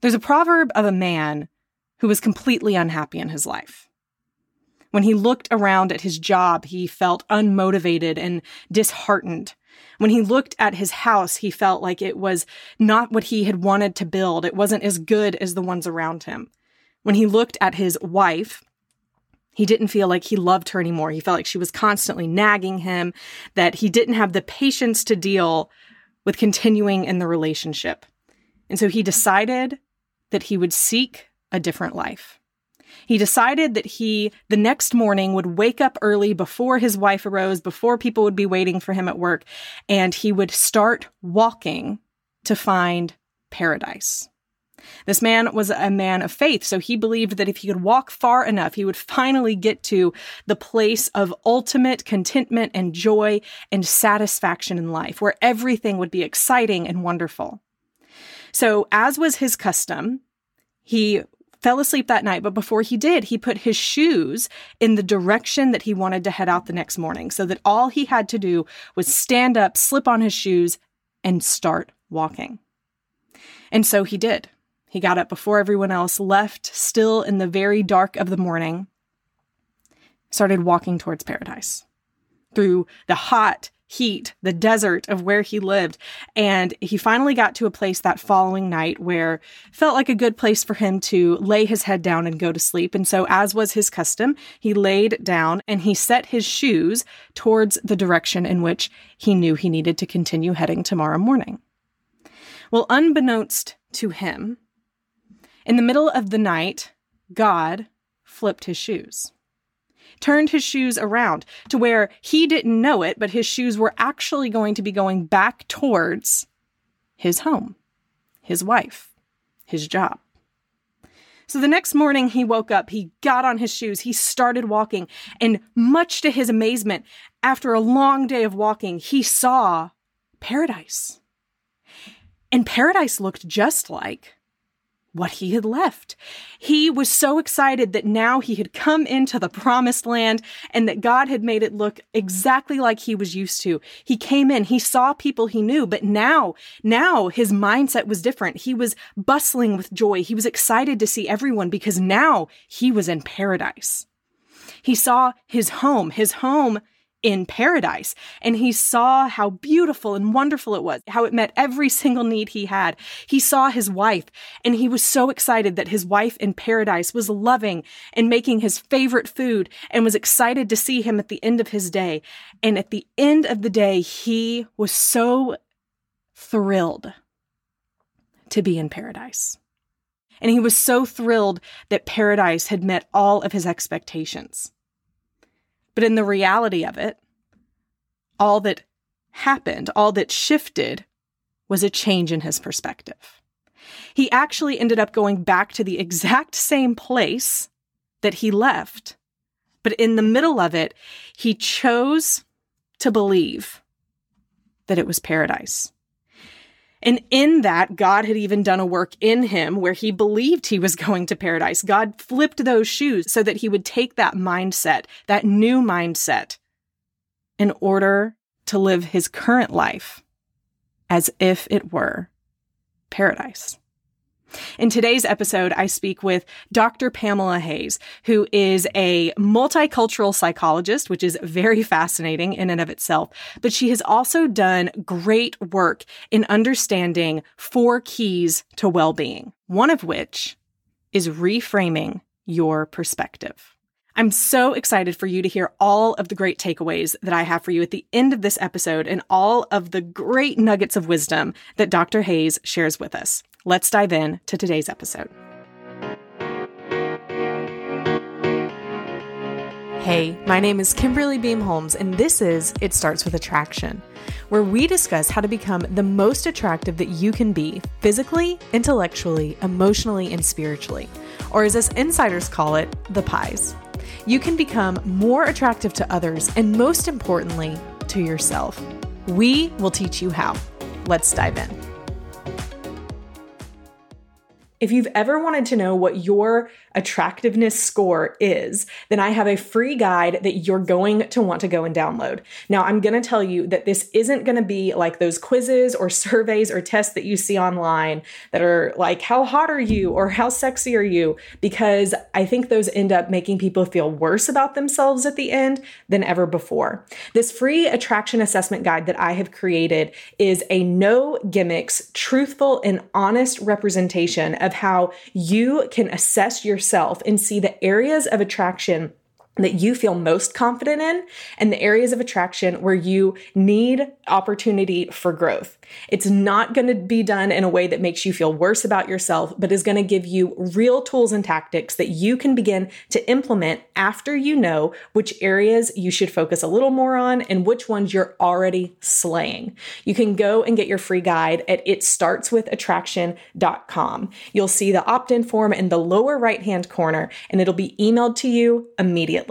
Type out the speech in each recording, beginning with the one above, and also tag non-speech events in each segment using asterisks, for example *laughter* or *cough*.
There's a proverb of a man who was completely unhappy in his life. When he looked around at his job, he felt unmotivated and disheartened. When he looked at his house, he felt like it was not what he had wanted to build. It wasn't as good as the ones around him. When he looked at his wife, he didn't feel like he loved her anymore. He felt like she was constantly nagging him, that he didn't have the patience to deal with continuing in the relationship. And so he decided that he would seek a different life. He decided that he, the next morning, would wake up early before his wife arose, before people would be waiting for him at work, and he would start walking to find paradise. This man was a man of faith, so he believed that if he could walk far enough, he would finally get to the place of ultimate contentment and joy and satisfaction in life, where everything would be exciting and wonderful. So, as was his custom, he fell asleep that night, but before he did, he put his shoes in the direction that he wanted to head out the next morning so that all he had to do was stand up, slip on his shoes, and start walking. And so he did. He got up before everyone else, left still in the very dark of the morning, started walking towards paradise through the hot heat, the desert of where he lived. And he finally got to a place that following night where felt like a good place for him to lay his head down and go to sleep. And so, as was his custom, he laid down and he set his shoes towards the direction in which he knew he needed to continue heading tomorrow morning. Well, unbeknownst to him, in the middle of the night, God flipped his shoes turned his shoes around to where he didn't know it, but his shoes were actually going to be going back towards his home, his wife, his job. So the next morning he woke up, he got on his shoes, he started walking, and much to his amazement, after a long day of walking, he saw paradise. And paradise looked just like what he had left. He was so excited that now he had come into the promised land and that God had made it look exactly like he was used to. He came in, he saw people he knew, but now, now his mindset was different. He was bustling with joy. He was excited to see everyone because now he was in paradise. He saw his home, his home in paradise. And he saw how beautiful and wonderful it was, how it met every single need he had. He saw his wife and he was so excited that his wife in paradise was loving and making his favorite food and was excited to see him at the end of his day. And at the end of the day, he was so thrilled to be in paradise. And he was so thrilled that paradise had met all of his expectations. But in the reality of it, all that happened, all that shifted, was a change in his perspective. He actually ended up going back to the exact *laughs* same place that he left. But in the middle of it, he chose to believe that it was paradise. And in that, God had even done a work in him where he believed he was *laughs* going to paradise. God flipped those shoes so that he would take that mindset, that new mindset, in order to live his current life as if it were paradise. In today's episode, I speak with Dr. Pamela Hays, who is a multicultural psychologist, which is very fascinating in and of itself. But she has also done great work in understanding four keys to well being, one of which is reframing your perspective. I'm so excited for you to hear all of the great takeaways that I have for you at the end of this episode and all of the great nuggets of wisdom that Dr. Hays shares with us. Let's dive in to today's episode. Hey, my name is Kimberly Beam Holmes, and this is It Starts with Attraction, where we discuss how to become the most attractive that you can be physically, intellectually, emotionally, and spiritually, or as us insiders call it, the pies you can become more attractive to others and, most importantly, to yourself. We will teach you how. Let's dive in. If you've ever wanted to know what your attractiveness score is, then I have a free guide that you're going to want to go and download. Now, I'm going to tell you that this isn't going to be like those quizzes or *laughs* surveys or tests that you see online that are like, how hot are you or how sexy are you? Because I think those end up making people feel worse about themselves at the end than ever before. This free attraction assessment guide that I have created is a no gimmicks, truthful, and honest representation of how you can assess yourself and see the areas of attraction that you feel most confident in and the areas of attraction where you need opportunity for growth. It's not going to be done in a way that makes you feel worse about yourself, but is going to give you real tools and tactics that you can begin to implement after you know which areas you should focus a little more on and which ones you're already slaying. You can go and get your free guide at itstartswithattraction.com. You'll see the opt in form in the lower right hand corner and it'll be emailed to you immediately.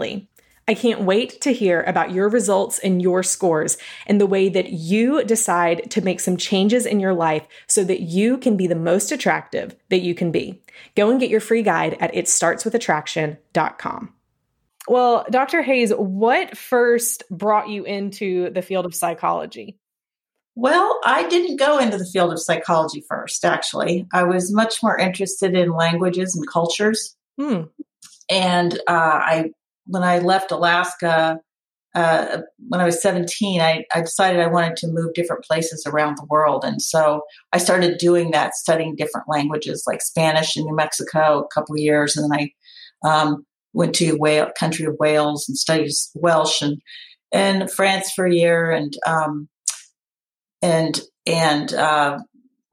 I can't wait to hear about your results and your scores and the way that you decide to make some changes in your life so that you can be the most attractive that you can be. Go and get your free guide at itstartswithattraction.com. Well, Dr. Hays, what first brought you into the field of psychology? Well, I didn't go into the field of psychology first, actually. I was much more interested in languages and cultures. Hmm. And uh, I when I left Alaska, uh, when I was 17, I, I, decided I wanted to move different places around the world. And so I started doing that, studying different languages like Spanish in New Mexico a couple years. And then I um, went to Wales, country of Wales and studied Welsh and, and France for a year and, um, and, and, uh,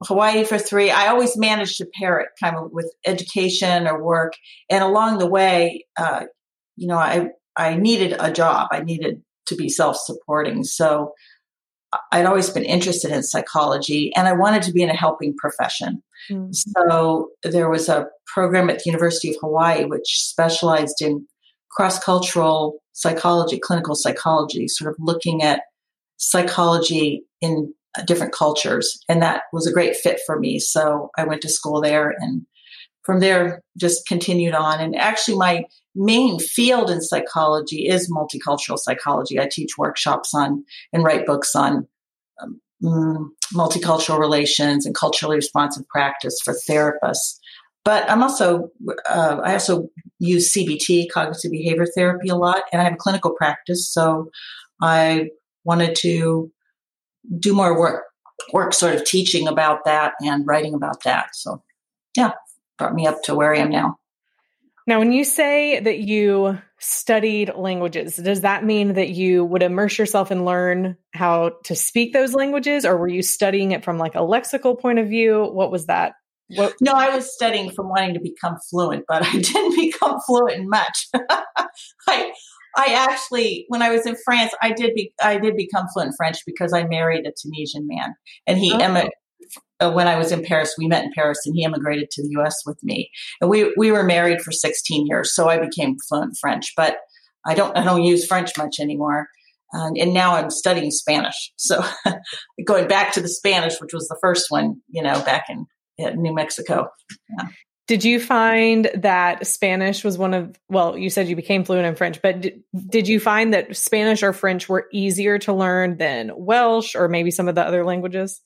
Hawaii for three. I always managed to pair it kind of with education or work. And along the way, uh, you know, I, I needed a job. I needed to be self supporting. So I'd always been interested in psychology and I wanted to be in a helping profession. Mm-hmm. So there was a program at the University of Hawaii which specialized in cross cultural psychology, clinical psychology, sort of looking at psychology in different cultures. And that was a great fit for me. So I went to school there and from there just continued on. And actually, my main field in psychology is multicultural psychology. I teach workshops on and write books on um, mm, multicultural relations and culturally responsive practice for therapists. But I'm also, uh, I also use CBT, cognitive behavior therapy, a lot, and I have a clinical practice. So I wanted to do more work, work sort of teaching about that and writing about that. So, yeah brought me up to where I am now. Now, when you say that you studied languages, does that mean that you would immerse yourself and learn how to speak those languages, or were you studying it from like a lexical point of view? What was that? What? No, I was studying from wanting to become fluent, but I *laughs* didn't become fluent in much. *laughs* I, I actually, when I was in France, I did be, I did become fluent French because I married a Tunisian man, and he oh Uh, when I was in Paris, we met in Paris, and he immigrated to the U.S. with me, and we we were married for 16 years. So I became fluent French, but I don't I don't use French much anymore. and now I'm studying Spanish. So *laughs* going back to the Spanish, which was the first one, you know, back in, in New Mexico. Yeah. Did you find that Spanish was one of, well, you said you became fluent in French, but did you find that Spanish or French were easier to learn than Welsh or maybe some of the other languages?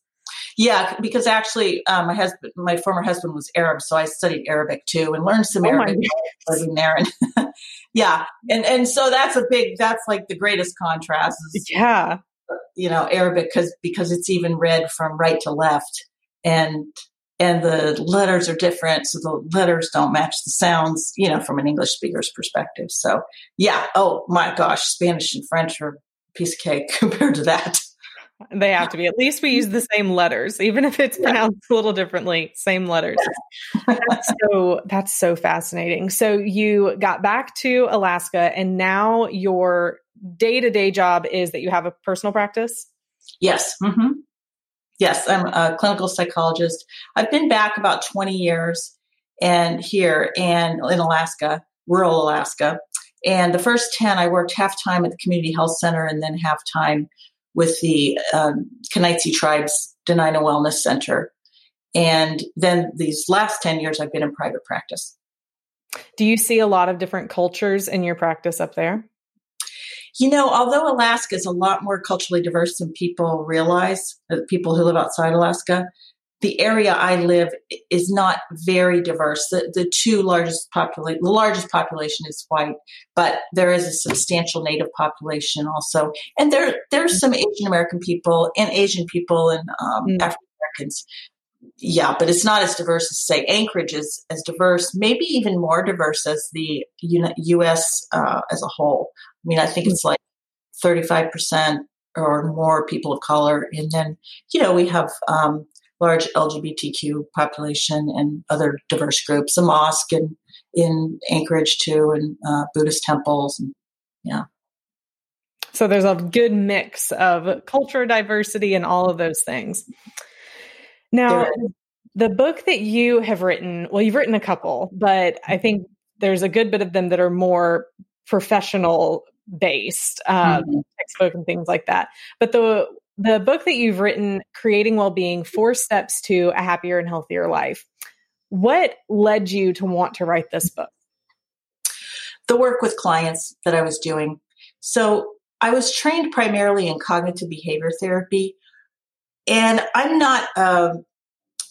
Yeah, because actually, um, my husband, my former husband was Arab, so I studied Arabic too and learned some oh Arabic living there. And *laughs* yeah, and and so that's a big, that's like the greatest contrast. Is, yeah, you know, Arabic because because it's even read from right to left, and and the letters are different, so the letters don't match the sounds. You know, from an English speaker's perspective. So yeah, oh my gosh, Spanish and French are a piece of cake *laughs* compared to that. They have to be. At least we use the same letters, even if it's pronounced a little differently. Same letters. *laughs* that's so that's so fascinating. So you got back to Alaska, and now your day to day job is that you have a personal practice. Yes. Mm-hmm. Yes, I'm a clinical psychologist. I've been back about 20 years, and here and in Alaska, rural Alaska. And the first 10, I worked half time at the community health center, and then half time with the um, Kenaitze Tribes Dena'ina Wellness Center. And then these last 10 years, I've been in private practice. Do you see a lot of different cultures in your practice up there? You know, although Alaska is a lot more culturally diverse than people realize, uh, people who live outside Alaska, the area I live is not very diverse. The, the two largest population, the largest population is white, but there is a substantial Native population also, and there there's some Asian American people and Asian people and um, mm. African Americans. Yeah, but it's not as diverse as say Anchorage is as diverse, maybe even more diverse as the U.S. Uh, as a whole. I mean, I think it's like thirty five percent or more people of color, and then you know we have. Um, large LGBTQ population and other diverse groups, a mosque in, in Anchorage too, and uh, Buddhist temples. And, yeah. So there's a good mix of culture diversity and all of those things. Now, the book that you have written, well, you've written a couple, but I think there's a good bit of them that are more professional based, um, mm-hmm. textbook and things like that. But the the book that you've written, Creating Wellbeing Four Steps to a Happier and Healthier Life, what led you to want to write this book? The work with clients that I was doing. So I was trained primarily in cognitive behavior therapy, and I'm not a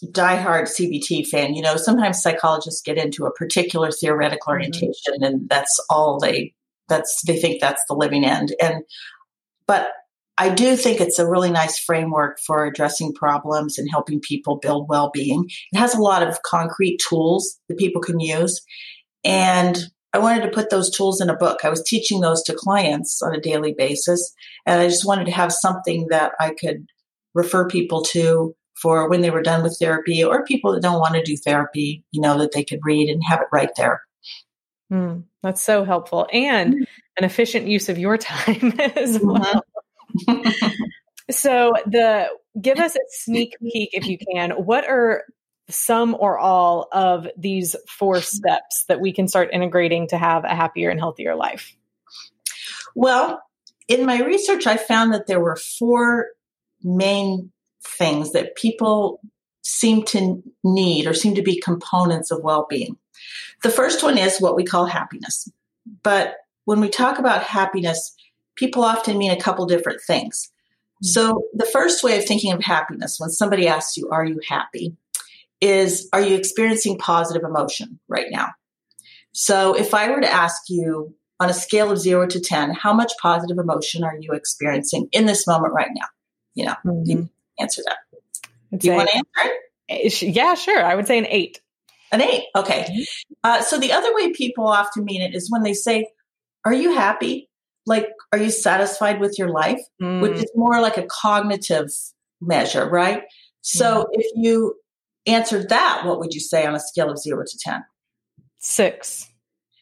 diehard CBT fan. You know, sometimes psychologists get into a particular theoretical mm-hmm. orientation, mm-hmm. and that's all they that's they think that's the living end. And but I do think it's a really nice framework for addressing problems and helping people build well being. It has a lot of concrete tools that people can use. And I wanted to put those tools in a book. I was teaching those to clients on a daily basis. And I just wanted to have something that I could refer people to for when they were done with therapy or people that don't want to do therapy, you know, that they could read and have it right there. Mm, that's so helpful and mm-hmm. an efficient use of your *laughs* time as mm-hmm. well so the give us a sneak peek if you can. What are some or all of these four steps that we can start integrating to have a happier and healthier life? Well, in my research, I found that there were four main things that people seem to need or seem to be components of well being. The first one is what we call happiness. But when we talk about happiness, people often mean a couple different things. Mm-hmm. So, the first way of thinking of happiness when somebody asks you, Are you happy? is Are you experiencing positive emotion right now? So, if I were to ask you on a scale of zero to 10, how much positive emotion are you experiencing in this moment right now? You know, mm-hmm. you answer that. Do you want to answer it? Yeah, sure. I would say an eight. An eight. Okay. Mm-hmm. Uh, so, the other way people often mean it is when they say, Are you happy? Like are you satisfied with your life? Mm. which is more like a cognitive measure right? So mm. if you answered that what would you say on a scale of 0 to 10 6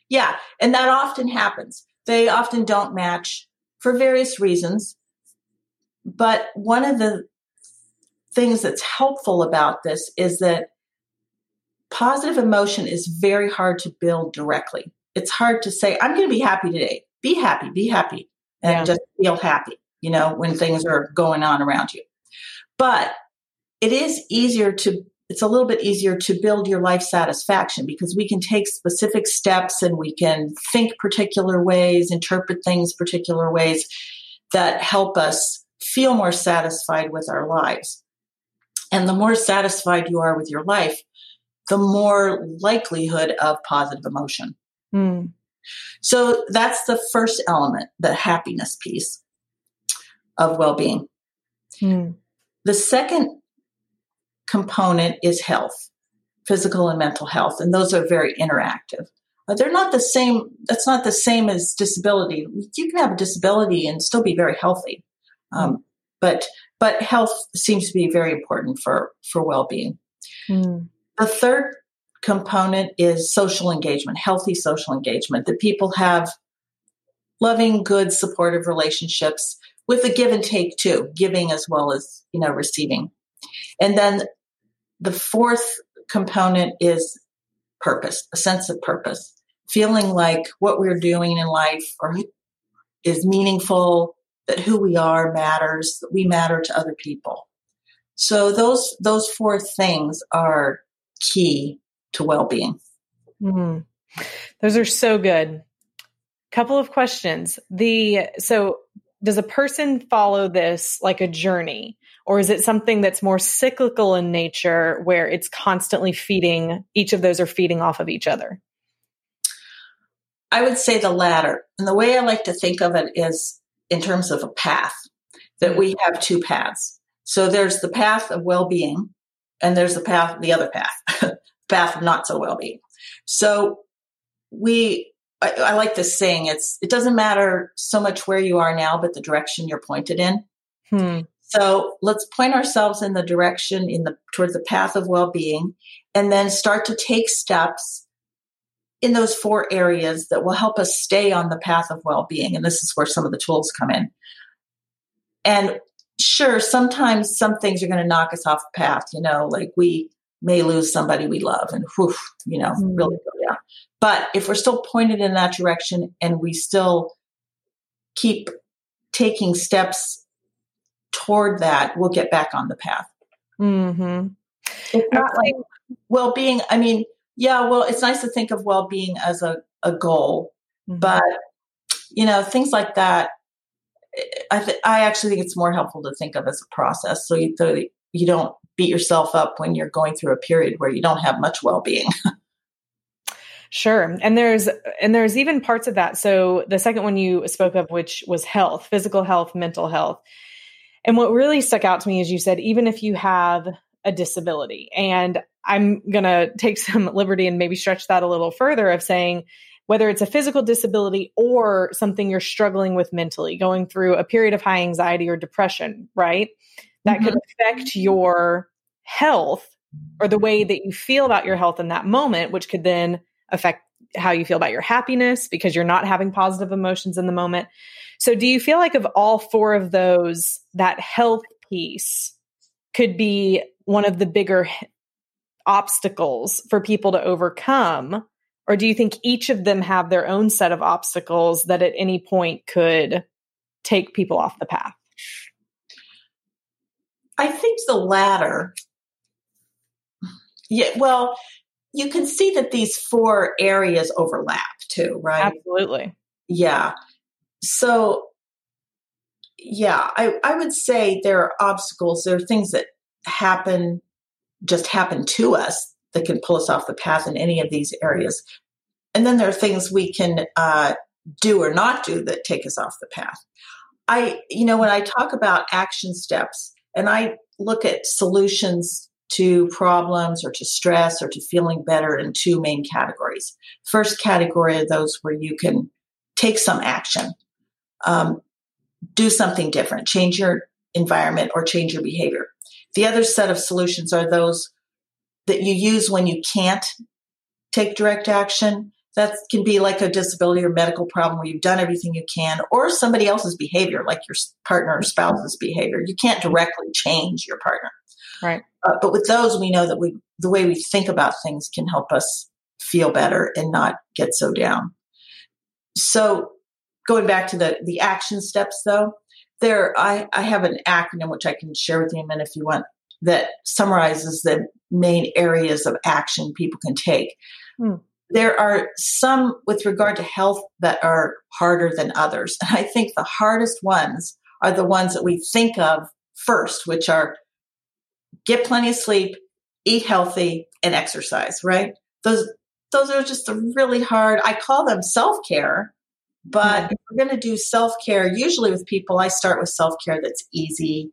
yeah and that often happens. They often don't match for various reasons but one of the things that's helpful about this is that positive emotion is very hard to build directly. It's hard to say i'm going to be happy today be happy, be happy, and yeah. just feel happy, you know, when things are going on around you. But it is easier to, it's a little bit easier to build your life satisfaction because we can take specific steps and we can think particular ways, interpret things particular ways that help us feel more satisfied with our lives. And the more satisfied you are with your life, the more likelihood of positive emotion. Mm. So that's the first element, the happiness piece of well being. Hmm. The second component is health, physical and mental health, and those are very interactive. But they're not the same, that's not the same as disability. You can have a disability and still be very healthy. Um, but but health seems to be very important for, for well being. Hmm. The third component is social engagement, healthy social engagement, that people have loving, good, supportive relationships with a give and take too, giving as well as, you know, receiving. And then the fourth component is purpose, a sense of purpose, feeling like what we're doing in life or is meaningful, that who we are matters, that we matter to other people. So those those four things are key to well-being. Mm. Those are so good. Couple of questions. The so does a person follow this like a journey or is it something that's more cyclical in nature where it's constantly feeding each of those are feeding off of each other? I would say the latter. And the way I like to think of it is in terms of a path that we have two paths. So there's the path of well-being and there's the path, the other path, *laughs* path of not so well-being. So we, I, I, like this saying, it's, it doesn't matter so much where you are now, but the direction you're pointed in. Hmm. So let's point ourselves in the direction in the, towards the path of well-being and then start to take steps in those four areas that will help us stay on the path of well-being. And this is where some of the tools come in. And sure, sometimes some things are going to knock us off the path, you know, like we may lose somebody we love and whew, you know, mm-hmm. really go down. But if we're still pointed in that direction and we still keep taking steps toward that, we'll get back on the path. Mm-hmm. It's not like well being, I mean, yeah, well, it's nice to think of well being as a, a goal, mm-hmm. but you know, things like that I, th- I actually think it's more helpful to think of as a process. So you, th- you don't beat yourself up when you're going through a period where you don't have much well-being. *laughs* Sure. And there's and there's even parts of that. So the second one you spoke of which was health, physical health, mental health. And what really stuck out to me is you said even if you have a disability and I'm going to take *laughs* some liberty and maybe stretch that a little further of saying whether it's a physical disability or something you're struggling with mentally, going through a period of high anxiety or depression, right? That mm-hmm. could affect your health or the way that you feel about your health in that moment, which could then affect how you feel about your happiness because you're not having positive emotions in the moment. So, do you feel like of all four of those, that health piece could be one of the bigger obstacles for people to overcome or do you think each of them have their own set of obstacles that at any point could take people off the path? I think the latter. Yeah, well, you can see that these four areas overlap too, right? Absolutely. Yeah. So, yeah, I, I would say there are obstacles, there are things that happen, just happen to us that can pull us off the path in any of these areas. And then there are things we can uh, do or not do that take us off the path. I, you know, when I talk about action steps and I look at solutions to problems or to stress or to feeling better in two main categories. First category are those where you can take some action, um, do something different, change your environment or change your behavior. The other set of solutions are those that you use when you can't take direct action. That can be like a disability or medical problem where you've done everything you can, or somebody else's behavior, like your partner or spouse's behavior. You can't directly change your partner. Right. Uh, but with those, we know that we, the way we think about things can help us feel better and not get so down. So going back to the, the action steps though, there, I, I have an acronym which I can share with you in a minute if you want that summarizes the main areas of action people can take. Hmm. There are some with regard to health that are harder than others. And I think the hardest ones are the ones that we think of first, which are get plenty of sleep, eat healthy, and exercise, right? Those those are just the really hard. I call them self-care, but mm-hmm. if we're going to do self-care, usually with people, I start with self-care that's easy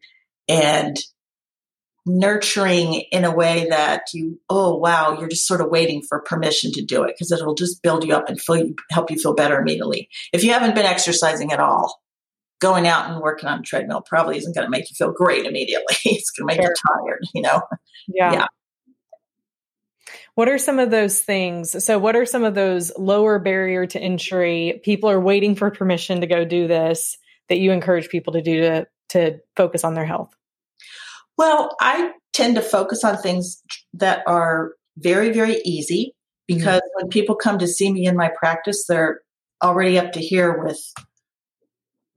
and nurturing in a way that you, oh, wow, you're just sort of waiting for permission to do it because it'll just build you up and feel, help you feel better immediately. If you haven't been exercising at all, going out and working on a treadmill probably isn't going to make you feel great immediately. *laughs* it's going to make sure. you tired, you know? Yeah. yeah. What are some of those things? So, what are some of those lower barrier to entry? People are waiting for permission to go do this that you encourage people to do to, to focus on their health? Well, I tend to focus on things that are very, very easy because mm-hmm. when people come to see me in my practice, they're already up to here with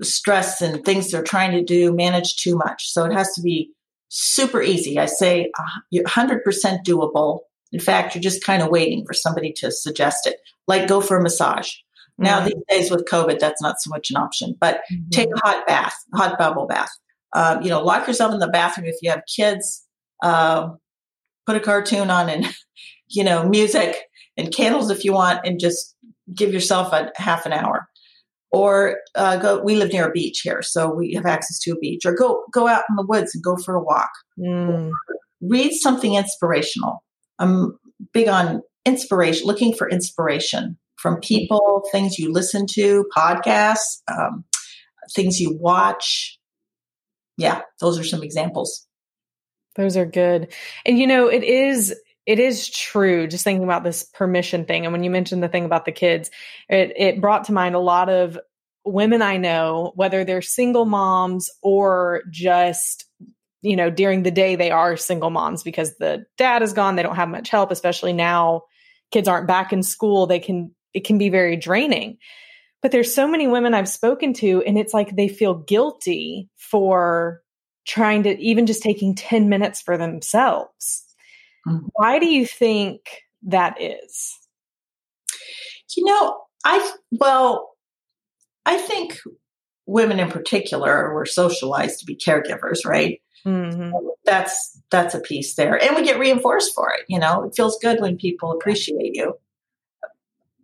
stress and things they're trying to do, manage too much. So it has to be super easy. I say 100% doable. In fact, you're just kind of waiting for somebody to suggest it, like go for a massage. Mm-hmm. Now, these days with COVID, that's not so much an option, but mm-hmm. take a hot bath, hot bubble bath. Um, you know, lock yourself in the bathroom if you have kids. Uh, put a cartoon on and, *laughs* you know, music and candles if you want, and just give yourself a half an hour or uh, go. We live near a beach here, so we have access to a beach. Or go go out in the woods and go for a walk. Mm. Read something inspirational. I'm big on inspiration, looking for inspiration from people, things you listen to, podcasts, um, things you watch. Yeah, those are some examples. Those are good. And you know, it is it is true just thinking about this permission thing and when you mentioned the thing about the kids it, it brought to mind a lot of women i know whether they're single moms or just you know during the day they are single moms because the dad is gone they don't have much help especially now kids aren't back in school they can it can be very draining but there's so many women i've spoken to and it's like they feel guilty for trying to even just taking 10 minutes for themselves Mm-hmm. Why do you think that is? You know, I, well, I think women in particular were socialized to be caregivers, right? Mm-hmm. That's that's a piece there, and we get reinforced for it. You know, it feels good when people appreciate you,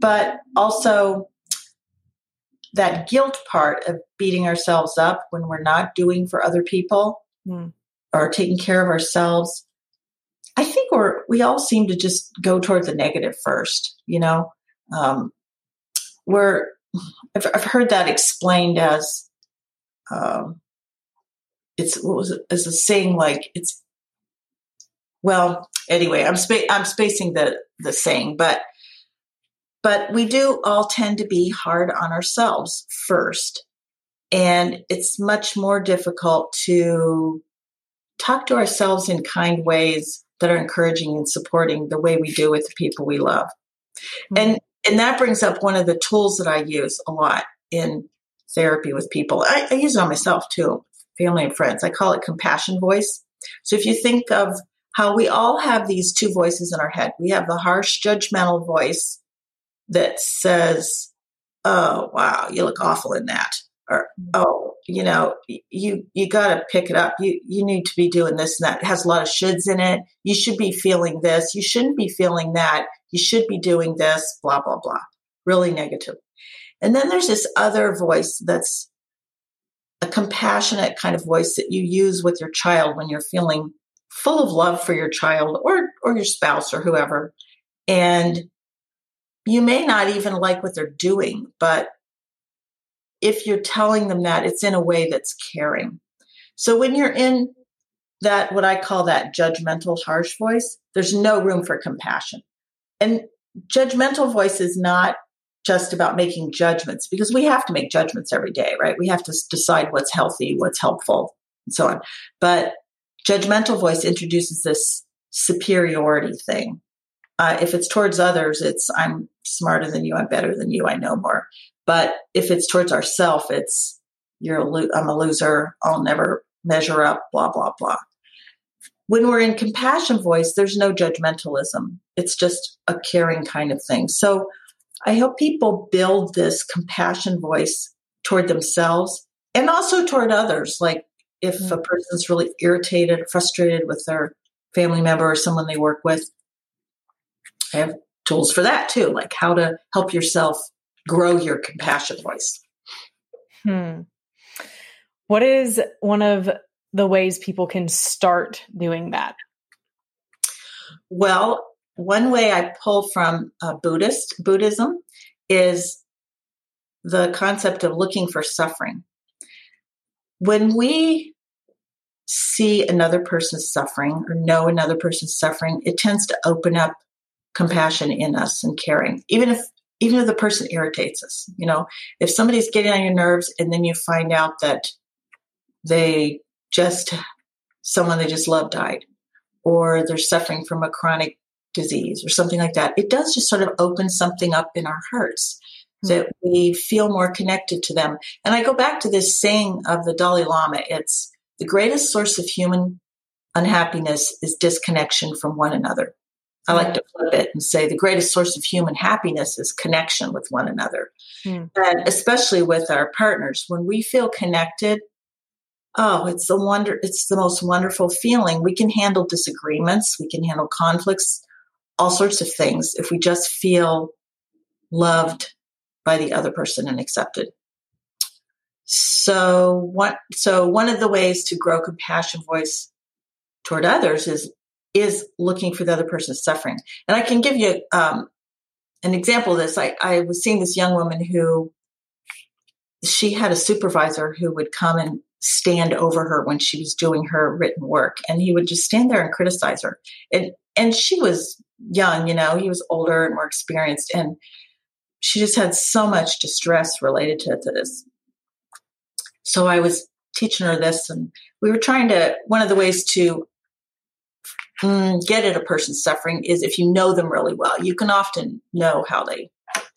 but also that guilt part of beating ourselves up when we're not doing for other people mm. or taking care of ourselves. I think we're we all seem to just go toward the negative first. You know, um, we're I've, I've heard that explained as um, it's what was it as a saying like it's well anyway I'm spa- I'm spacing the the saying but but we do all tend to be hard on ourselves first and it's much more difficult to talk to ourselves in kind ways that are encouraging and supporting the way we do with the people we love. Mm-hmm. And and that brings up one of the tools that I use a lot in therapy with people. I, I use it on myself too, family and friends. I call it compassion voice. So if you think of how we all have these two voices in our head, we have the harsh, judgmental voice that says, "Oh, wow, you look awful in that," or mm-hmm. "Oh, you know, you you got to pick it up. You you need to be doing this and that. It has a lot of shoulds in it. You should be feeling this. You shouldn't be feeling that. You should be doing this. Blah blah blah. Really negative. And then there's this other voice that's a compassionate kind of voice that you use with your child when you're feeling full of love for your child or or your spouse or whoever, and you may not even like what they're doing, but if you're telling them that, it's in a way that's caring. So when you're in that, what I call that judgmental, harsh voice, there's no room for compassion. And judgmental voice is not just about making judgments because we have to make judgments every day, right? We have to decide what's healthy, what's helpful, and so on. But judgmental voice introduces this superiority thing. Uh, if it's towards others, it's I'm smarter than you, I'm better than you, I know more. But if it's towards ourself, it's you're a lo- I'm a loser. I'll never measure up. Blah blah blah. When we're in compassion voice, there's no judgmentalism. It's just a caring kind of thing. So I hope people build this compassion voice toward themselves and also toward others. Like if mm-hmm. a person's really irritated, frustrated with their family member or someone they work with, I have tools for that too, like how to help yourself grow your compassion voice. Hmm. What is one of the ways people can start doing that? Well, one way I pull from uh, Buddhist Buddhism is the concept of looking for suffering. When we see another person's suffering or know another person's suffering, it tends to open up compassion in us and caring. Even if even if the person irritates us. You know, if somebody's getting on your nerves and then you find out that they just, someone they just love died, or they're suffering from a chronic disease or something like that, it does just sort of open something up in our hearts mm-hmm. that we feel more connected to them. And I go back to this saying of the Dalai Lama it's the greatest source of human unhappiness is disconnection from one another. I like to flip it and say the greatest source of human happiness is connection with one another. Mm. And especially with our partners, when we feel connected, oh, it's the wonder, it's the most wonderful feeling. We can handle disagreements, we can handle conflicts, all sorts of things if we just feel loved by the other person and accepted. So what so one of the ways to grow compassion voice toward others is is looking for the other person's suffering. And I can give you um, an example of this. I, I was seeing this young woman who she had a supervisor who would come and stand over her when she was doing her written work and he would just stand there and criticize her and and she was young you know he was older and more experienced and she just had so much distress related to, to this so i was teaching her this and we were trying to one of the ways to get at a person's suffering is if you know them really well. You can often know how they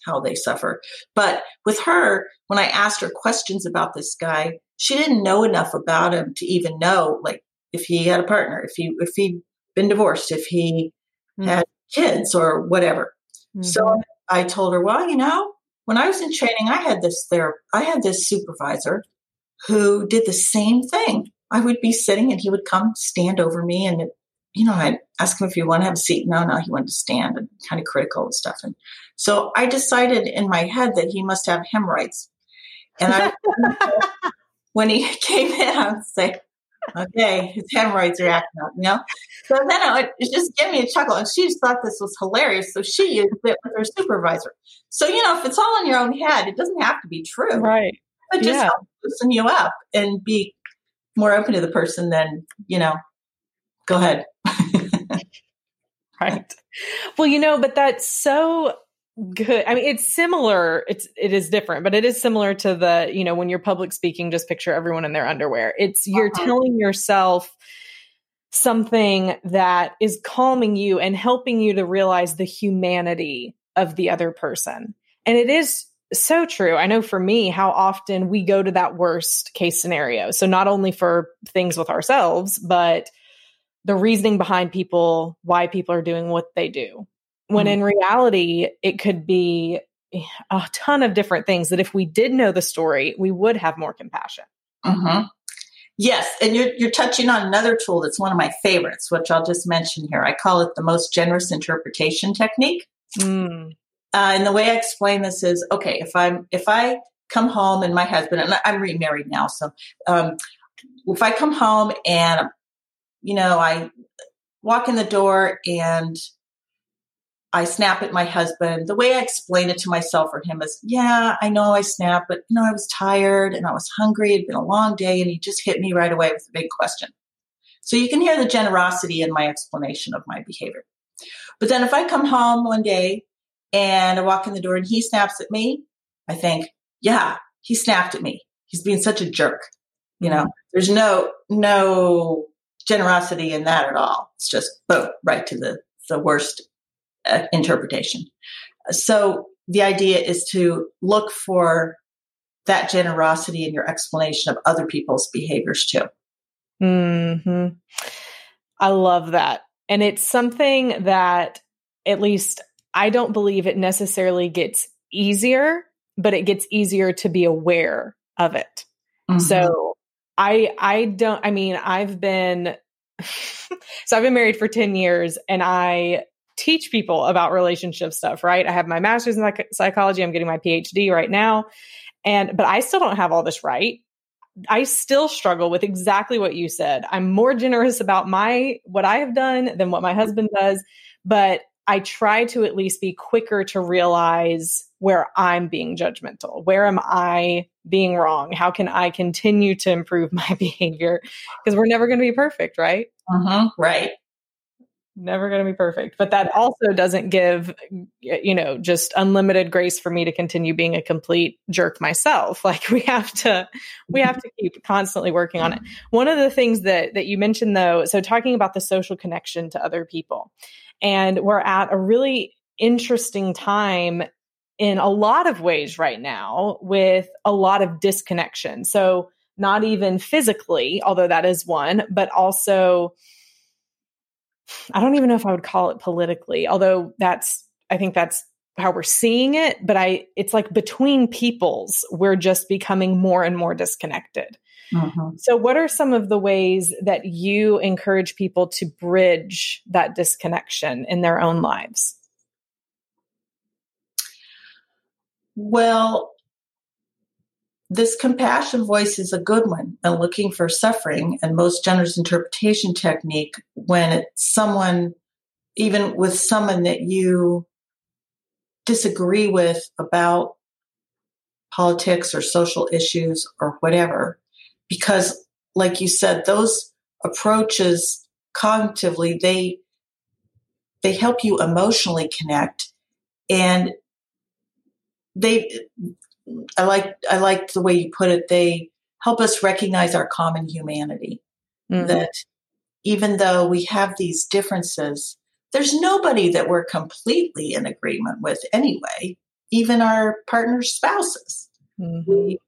how they suffer. But with her, when I asked her questions about this guy, she didn't know enough about him to even know like if he had a partner, if he if he'd been divorced, if he mm-hmm. had kids or whatever. Mm-hmm. So I told her, well, you know, when I was in training, I had this there, I had this supervisor who did the same thing. I would be sitting and he would come stand over me and you know, I asked him if he wanted to have a seat. No, no, he wanted to stand and kind of critical and stuff. And so I decided in my head that he must have hemorrhoids. And I, *laughs* when he *laughs* came in, I would say, okay, his hemorrhoids are acting up, you know? So then it, it just gave me a chuckle. And she just thought this was hilarious. So she used it with her supervisor. So, you know, if it's all in your own head, it doesn't have to be true. Right. But just yeah. loosen you up and be more open to the person than, you know, go ahead. *laughs* right. Well, you know, but that's so good. I mean, it's similar. It's it is different, but it is similar to the, you know, when you're public speaking, just picture everyone in their underwear. It's you're uh-huh. telling yourself something that is calming you and helping you to realize the humanity of the other person. And it is so true. I know for me how often we go to that worst case scenario. So not only for things with ourselves, but the reasoning behind people, why people are doing what they do. When mm-hmm. in reality, it could be a ton of different things that if we did know the story, we would have more compassion. Mm-hmm. Yes, and you're you're touching on another tool that's one of my favorites, which I'll just mention here. I call it the most generous interpretation technique. Mm. Uh, and the way I explain this is, okay, if I'm if I come home and my husband and I'm remarried now, so um, if I come home and you know, I walk in the door and I snap at my husband. The way I explain it to myself or him is, yeah, I know I snap, but you know, I was tired and I was hungry. It'd been a long day and he just hit me right away with a big question. So you can hear the generosity in my explanation of my behavior. But then if I come home one day and I walk in the door and he snaps at me, I think, yeah, he snapped at me. He's being such a jerk. You know, mm-hmm. there's no, no generosity in that at all. It's just boom, right to the, the worst uh, interpretation. So the idea is to look for that generosity in your explanation of other people's behaviors too. Hmm. I love that, and it's something that at least I don't believe it necessarily gets easier, but it gets easier to be aware of it. Mm-hmm. So I I don't I mean I've been *laughs* so I've been married for 10 years and I teach people about relationship stuff, right? I have my master's in psych- psychology, I'm getting my PhD right now. And but I still don't have all this right. I still struggle with exactly what you said. I'm more generous about my what I have done than what my husband does, but I try to at least be quicker to realize where I'm being judgmental. Where am I being wrong? How can I continue to improve *laughs* my behavior? Because we're never going to be perfect, right? Uh-huh, right. Never going to be perfect. But that also doesn't give, you know, just unlimited grace for me to continue being a complete jerk myself. *laughs* Like we have to, we have to keep constantly working on it. One of the things that, that you mentioned though, so talking about the social connection to other people, and we're at a really interesting time in a lot of ways right now with a lot of disconnection. So, not even physically, although that is one, but also I don't even know if I would call it politically, although that's, I think that's how we're seeing it. But I, it's like between peoples, we're just becoming more and more disconnected. Mm-hmm. So, what are some of the ways that you encourage people to bridge that disconnection in their own lives? Well, this compassion voice is a good one and looking for suffering and most generous interpretation technique when it's someone even with someone that you disagree with about politics or social issues or whatever because like you said those approaches cognitively they they help you emotionally connect and they I like I like the way you put it. They help us recognize our common humanity. Mm-hmm. That even though we have these differences, there's nobody that we're completely in agreement with anyway. Even our partner's spouses. Mm-hmm. We,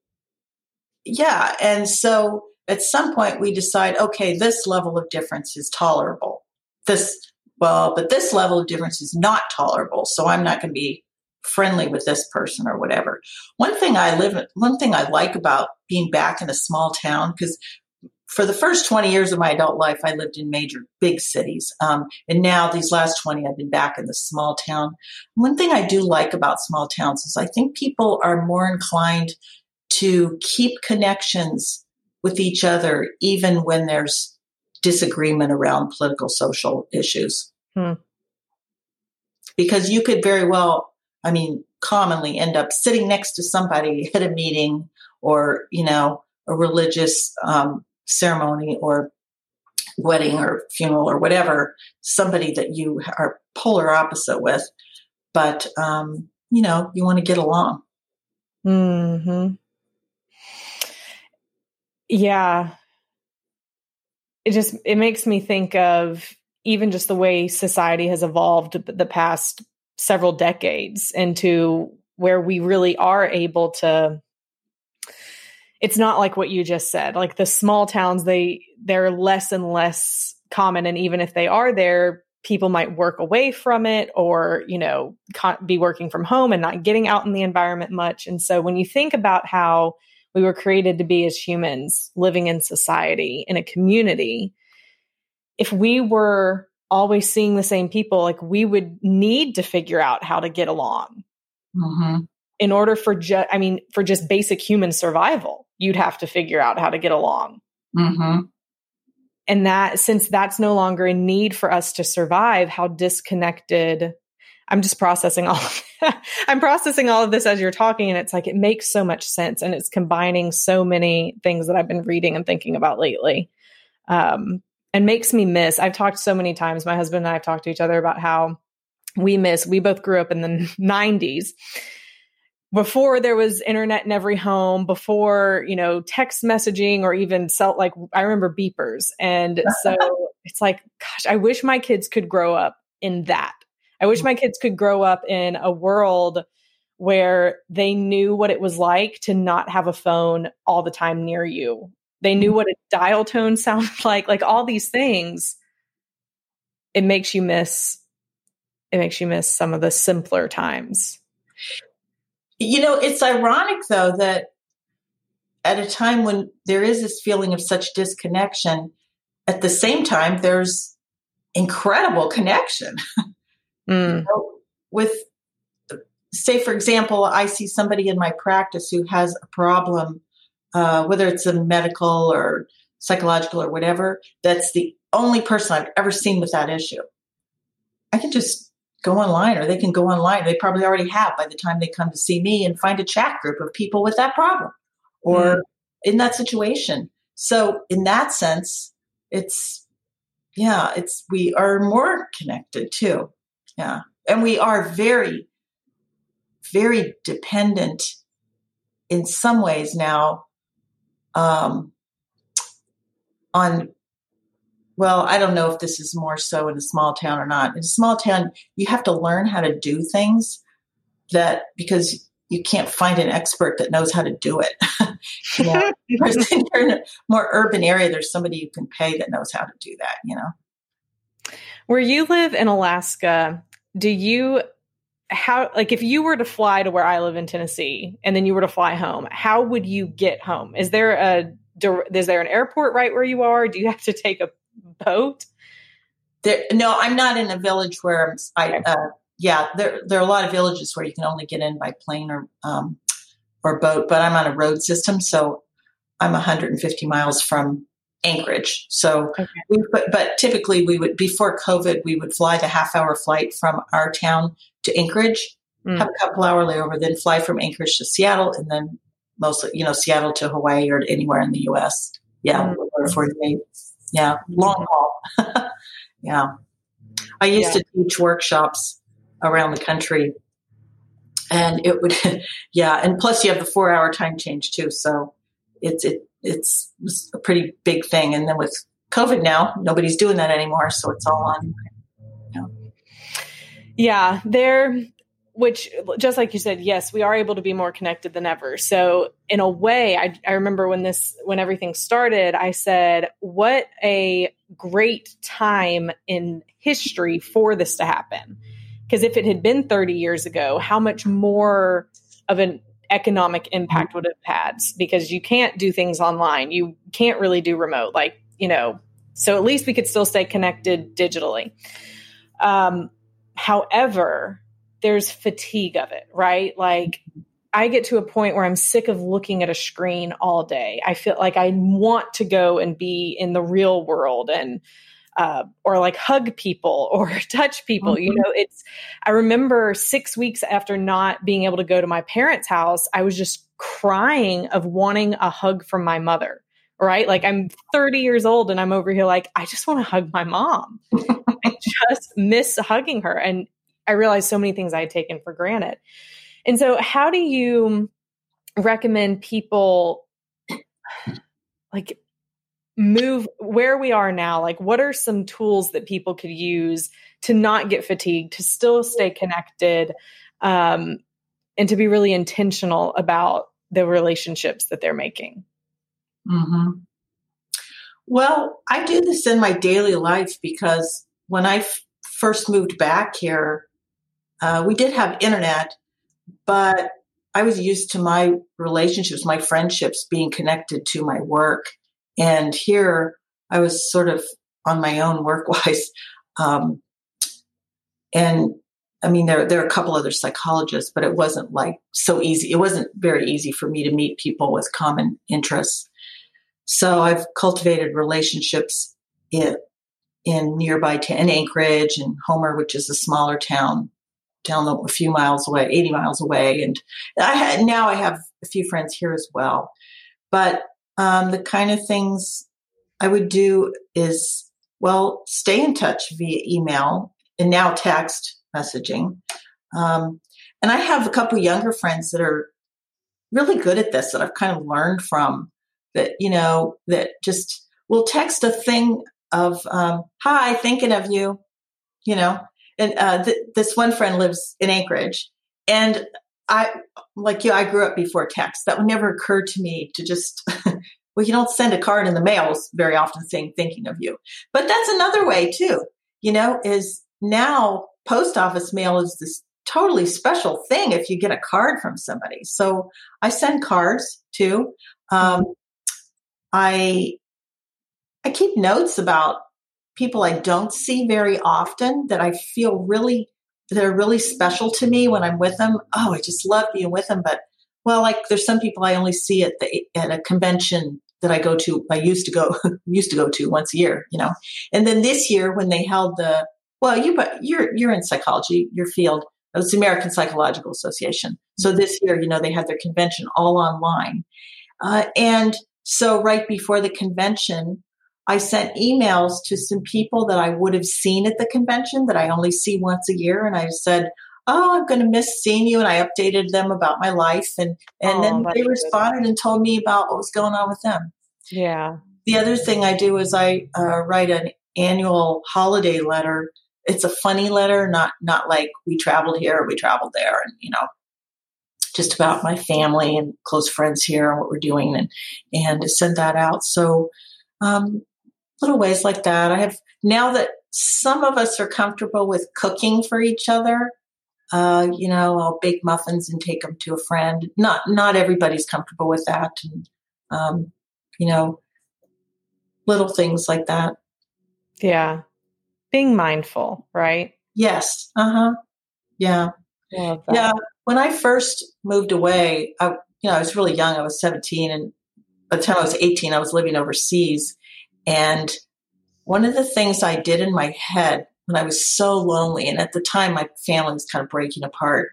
yeah, and so at some point we decide, okay, this level of difference is tolerable. This well, but this level of difference is not tolerable. So I'm not going to be friendly with this person or whatever. One thing I live, one thing I like about being back in a small town, because for the first 20 years of my adult life, I lived in major big cities. Um, and now these last 20, I've been back in the small town. One thing I do like about small towns is I think people are more inclined to keep connections with each other, even when there's disagreement around political social issues. Hmm. Because you could very well I mean, commonly end up sitting next to somebody at a meeting or, you know, a religious um, ceremony or wedding or funeral or whatever, somebody that you are polar opposite with. But, um, you know, you want to get along. Hmm. Yeah. It just it makes me think of even just the way society has evolved the past several decades into where we really are able to it's not like what you just said like the small towns they they're less and less common and even if they are there people might work away from it or you know be working from home and not getting out in the environment much and so when you think about how we were created to be as humans living in society in a community if we were always seeing the same people, like we would need to figure out how to get along mm-hmm. in order for just, I mean, for just basic human survival, you'd have to figure out how to get along. Mm-hmm. And that, since that's no longer a need for us to survive, how disconnected I'm just processing all *laughs* I'm processing all of this as you're talking and it's like it makes so much sense and it's combining so many things that I've been reading and thinking about lately. Um, and makes me miss. I've talked so many times, my husband and I have talked to each other about how we miss, we both grew up in the *laughs* 90s. Before there was internet in every home, before, you know, text messaging or even cell, like I remember beepers. And *laughs* so it's like, gosh, I wish my kids could grow up in that. I wish mm. my kids could grow up in a world where they knew what it was like to not have a phone all the time near you they knew mm. what a dial tone *laughs* sounded like, like all these things. It makes you miss it makes you miss some of the simpler times. You know, it's ironic though that at a time when there is this feeling of such disconnection, at the same time there's incredible connection. *laughs* Mm. you know, with say for example, I see somebody in my practice who has a problem uh, whether it's a medical or psychological or whatever, that's the only person I've ever seen with that issue. I can just go online or they can go online. They probably already have by the time they come to see me and find a chat group of people with that problem or mm. in that situation. So in that sense, it's, yeah, it's, we are more connected too. Yeah. And we are very, very dependent in some ways now um, on well, I don't know if this is more so in a small town or not. In a small town, you have to learn how to do things that because you can't find an expert that knows how to do it. *laughs* you know, *laughs* *laughs* in a more urban area, there's somebody you can pay that knows how to do that. You know. Where you live in Alaska, do you how like if you were to fly to where I live in Tennessee and then you were to fly home, how would you get home? Is there a is there an airport right where you are? Do you have to take a boat? There, no, I'm not in a village where I. Okay. Uh, yeah, there there are a lot of villages where you can only get in by plane or um, or boat, but I'm on a road system, so I'm 150 miles from Anchorage. So, okay. we, but, but typically we would before COVID, we would fly the half hour flight from our town to Anchorage, mm. have a couple hour layover, then fly from Anchorage to Seattle, and then mostly, you know, Seattle to Hawaii or anywhere in the U.S. Yeah, mm. 48. Yeah, long haul. *laughs* yeah, I used yeah. to teach workshops around the country, and it would, *laughs* yeah, and plus you have the four hour time change too, so it's it it's a pretty big thing. And then with COVID now, nobody's doing that anymore, so it's all on. Yeah, there which just like you said yes we are able to be more connected than ever so in a way I, I, remember when this when everything started i said what a great time in history for this to happen because if it had been 30 years ago how much more of an economic impact would have had because you can't do things online you can't really do remote like you know so at least we could still stay connected digitally um, however there's fatigue of it, right? Like I get to a point where I'm sick of looking at a screen all day. I feel like I want to go and be in the real world and uh, or like hug people *laughs* or touch people. Mm-hmm. You know, it's, I remember six weeks after not being able to go to my parents' house, I was just crying of wanting a hug from my mother, right? Like I'm 30 years old and I'm over here like, I just want to hug my mom. *laughs* I just miss hugging her. And I realized so many things I had taken for granted. And so, how do you recommend people like move where we are now? Like, what are some tools that people could use to not get fatigued, to still stay connected, um, and to be really intentional about the relationships that they're making? Mm-hmm. Well, I do this in my daily life because when I f- first moved back here, uh, we did have internet, but I was used to my relationships, my friendships being connected to my work. And here I was sort of on my own work wise. *laughs* Um, and I mean, there, there are a couple other psychologists, but it wasn't like so easy. It wasn't very easy for me to meet people with common interests. So I've cultivated relationships in, in nearby, t- in Anchorage and Homer, which is a smaller town down a few miles away, 80 miles away. And I had, now I have a few friends here as well. But um, the kind of things I would do is, well, stay in touch via email and now text messaging. Um, and I have a couple younger friends that are really good at this that I've kind of learned from that, you know, that just will text a thing of, um, hi, thinking of you, you know, and uh, th- this one friend lives in Anchorage, and I, like you, I grew up before text. That would never occur to me to just, *laughs* well, you don't send a card in the mail very often saying thinking of you. But that's another way too. You know, is now post office mail is this totally special thing if you get a card from somebody. So I send cards too. Um, I I keep notes about people I don't see very often that I feel really they're really special to me when I'm with them. Oh, I just love being with them. But well, like there's some people I only see at the at a convention that I go to. I used to go *laughs* used to go to once a year, you know. And then this year when they held the well, you but you're you're in psychology, your field. It was the American Psychological Association. So this year, you know, they had their convention all online, uh, and so right before the convention, I sent emails to some people that I would have seen at the convention that I only see once a year. And I said, Oh, I'm going to miss seeing you. And I updated them about my life. And, and oh, then they responded and told me about what was going on with them. Yeah. The other thing I do is I uh, write an annual holiday letter. It's a funny letter, not, not like we traveled here, we traveled there. And, you know, just about my family and close friends here and what we're doing and, and to send that out. So, um, little ways like that. I have now that some of us are comfortable with cooking for each other. Uh, you know, I'll bake muffins and take them to a friend. Not not everybody's comfortable with that, and um, you know, little things like that. Yeah, being mindful, right? Yes. Uh huh. Yeah. Yeah. When I first moved away, I you know I was really young. I was seventeen, and by the time I was eighteen, I was living overseas, and one of the things I did in my head when I was so lonely, and at the time my family was kind of breaking apart,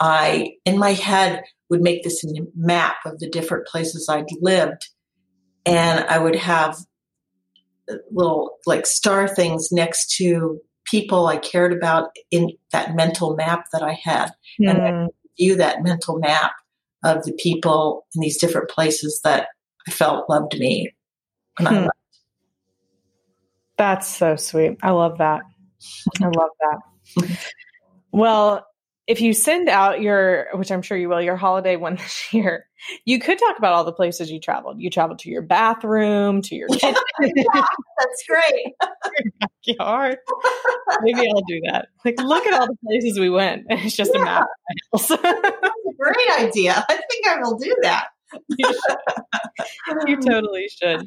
I, in my head, would make this map of the different places I'd lived. And I would have little like star things next to people I cared about in that mental map that I had. Mm. And I hmm. view that mental map of the people in these different places that I felt loved me. And I that's so sweet. I love that. I love that. well, if you send out your, which I'm sure you will, your holiday one *laughs* this year, you could talk about all the places you traveled. You traveled to your bathroom, to your kitchen. yeah, *laughs* that's great. your backyard. Maybe I'll do that. Like, look at all the places we went. It's just yeah. a map. that's a great idea. I think I will do that you, *laughs* you, totally should.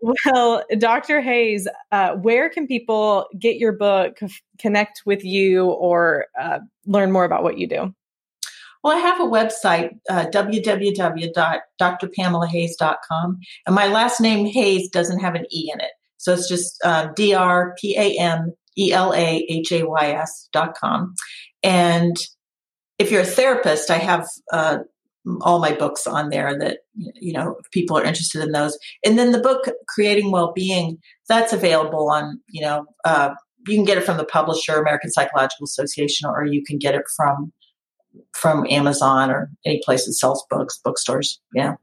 Well, Dr. Hays, uh, where can people get your book, connect with you, or uh, learn more about what you do? Well, I have a website, uh, www.drpamelahays.com. And my last name, Hays, doesn't have an E in it. So it's just uh, D R P A M E L A H A Y S dot com. And if you're a therapist, I have uh, all my books on there that you know people are interested in those. And then the book creating well-being that's available on you know uh, you can get it from the publisher american psychological association or you can get it from from amazon or any place that sells books bookstores. Yeah.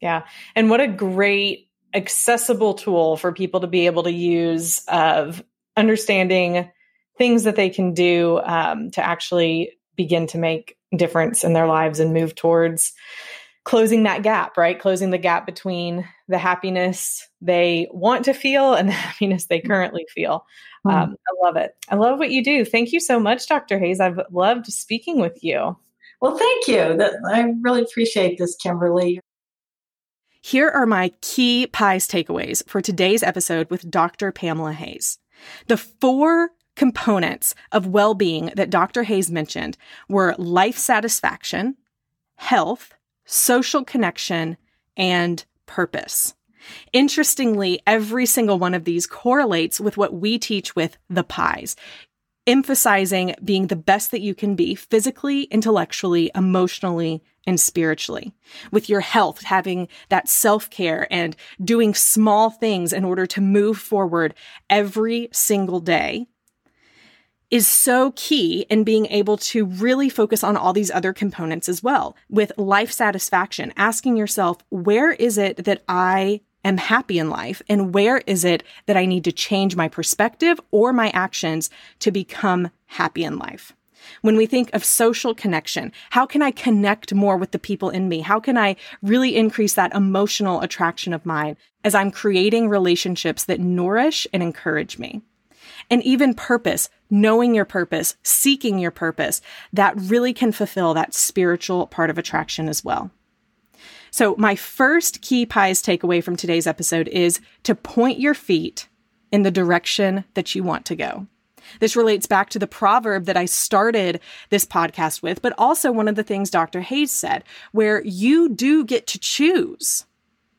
Yeah. And what a great accessible tool for people to be able to use of understanding things that they can do um, to actually begin to make difference in their lives and move towards closing that gap, right? Closing the gap between the happiness they want to feel and the *laughs* happiness they currently feel. Mm-hmm. Um, I love it. I love what you do. Thank you so much, Dr. Hays. I've loved speaking with you. Well, thank you. That, I really appreciate this, Kimberly. Here are my key pies takeaways for today's episode with Dr. Pamela Hays. The four components of well being that Dr. Hays mentioned were life satisfaction, health, social connection, and purpose. Interestingly, every single one of these correlates with what we teach with the pies, emphasizing being the best that you can be physically, intellectually, emotionally, and spiritually. With your health, having that self care and doing small things in order to move forward every single day is so key in being able to really focus on all these other components as well. With life satisfaction, asking yourself, where is it that I am happy in life? And where is it that I need to change my perspective or my actions to become happy in life? When we think of social connection, how can I connect more with the people in me? How can I really increase that emotional attraction of mine as I'm creating relationships that nourish and encourage me? and even purpose, knowing your purpose, seeking your purpose, that really can fulfill that spiritual part of attraction as well. So, my first key pies takeaway from today's episode is to point your feet in the direction that you want to go. This relates back to the proverb that I started this podcast with, but also one of the things Dr. Hays said, where you do get to choose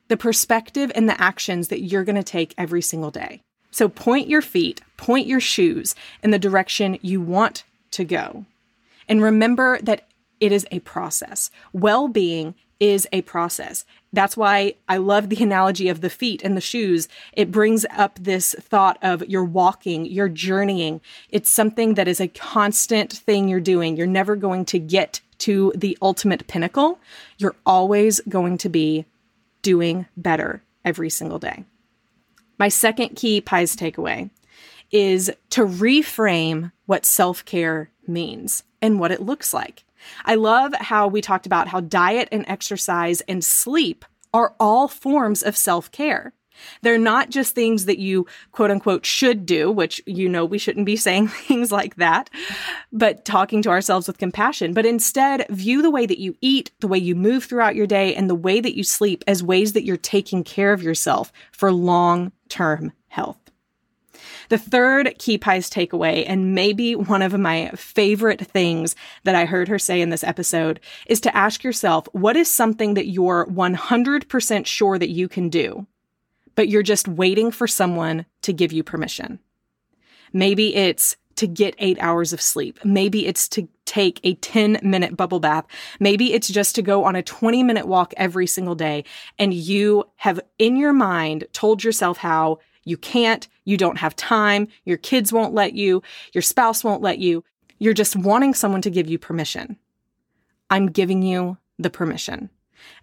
the perspective and the actions that you're going to take every single day. So point your feet, point your shoes in the direction you want to go. And remember that it is a process. Well being is a process. That's why I love the analogy of the feet and the shoes. It brings up this thought of you're walking, you're journeying. It's something that is a constant thing you're doing. You're never going to get to the ultimate pinnacle. You're always going to be doing better every single day. My second key pies takeaway is to reframe what self care means and what it looks like. I love how we talked about how diet and exercise and sleep are all forms of self care. They're not just things that you quote unquote should do, which you know we shouldn't be *laughs* saying things like that, but talking to ourselves with compassion. But instead, view the way that you eat, the way you move throughout your day, and the way that you sleep as ways that you're taking care of yourself for long term health. The third Key Pies takeaway, and maybe one of my favorite things that I heard her say in this episode, is to ask yourself what is something that you're 100% sure that you can do, but you're just waiting for someone to give you permission. Maybe it's to get eight hours of sleep. Maybe it's to take a 10 minute bubble bath. Maybe it's just to go on a 20 minute walk every single day. And you have in your mind told yourself how you can't, you don't have time, your kids won't let you, your spouse won't let you. You're just wanting someone to give you permission. I'm giving you the permission.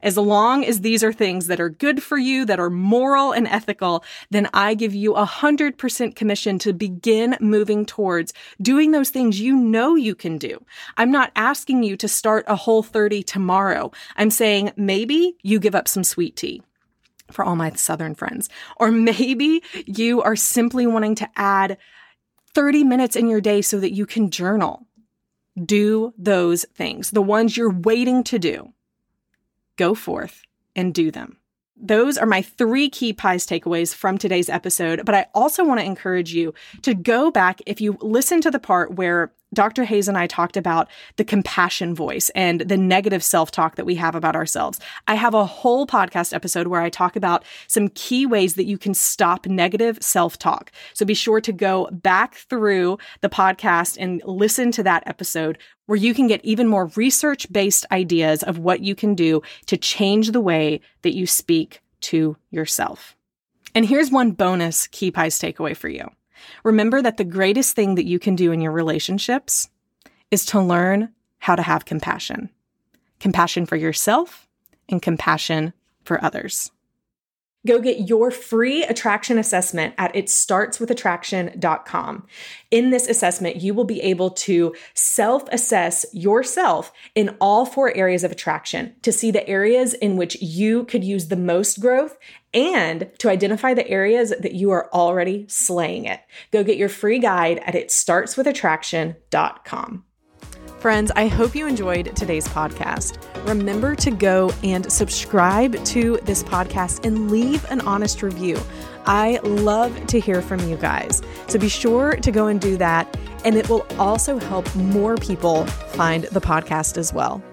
As long as these are things that are good for you, that are moral and ethical, then I give you a hundred percent commission to begin moving towards doing those things you know you can do. I'm not asking you to start a whole 30 tomorrow. I'm saying maybe you give up some sweet tea for all my Southern friends. Or maybe you are simply wanting to add 30 minutes in your day so that you can journal. Do those things, the ones you're waiting to do. Go forth and do them. Those are my three key pies takeaways from today's episode. But I also want to encourage you to go back if you listen to the part where Dr. Hays and I talked about the compassion voice and the negative self talk that we have about ourselves. I have a whole podcast episode where I talk about some key ways that you can stop negative self talk. So be sure to go back through the podcast and listen to that episode where you can get even more research based ideas of what you can do to change the way that you speak to yourself. And here's one bonus Key Pies takeaway for you. Remember that the greatest thing that you can do in your relationships is to learn how to have compassion compassion for yourself and compassion for others. Go get your free attraction assessment at itstartswithattraction.com. In this assessment, you will be able to self assess yourself in all four areas of attraction to see the areas in which you could use the most growth and to identify the areas that you are already slaying it. Go get your free guide at itstartswithattraction.com. Friends, I hope you enjoyed today's podcast. Remember to go and subscribe to this podcast and leave an honest review. I love to hear from you guys. So be sure to go and do that. And it will also help more people find the podcast as well.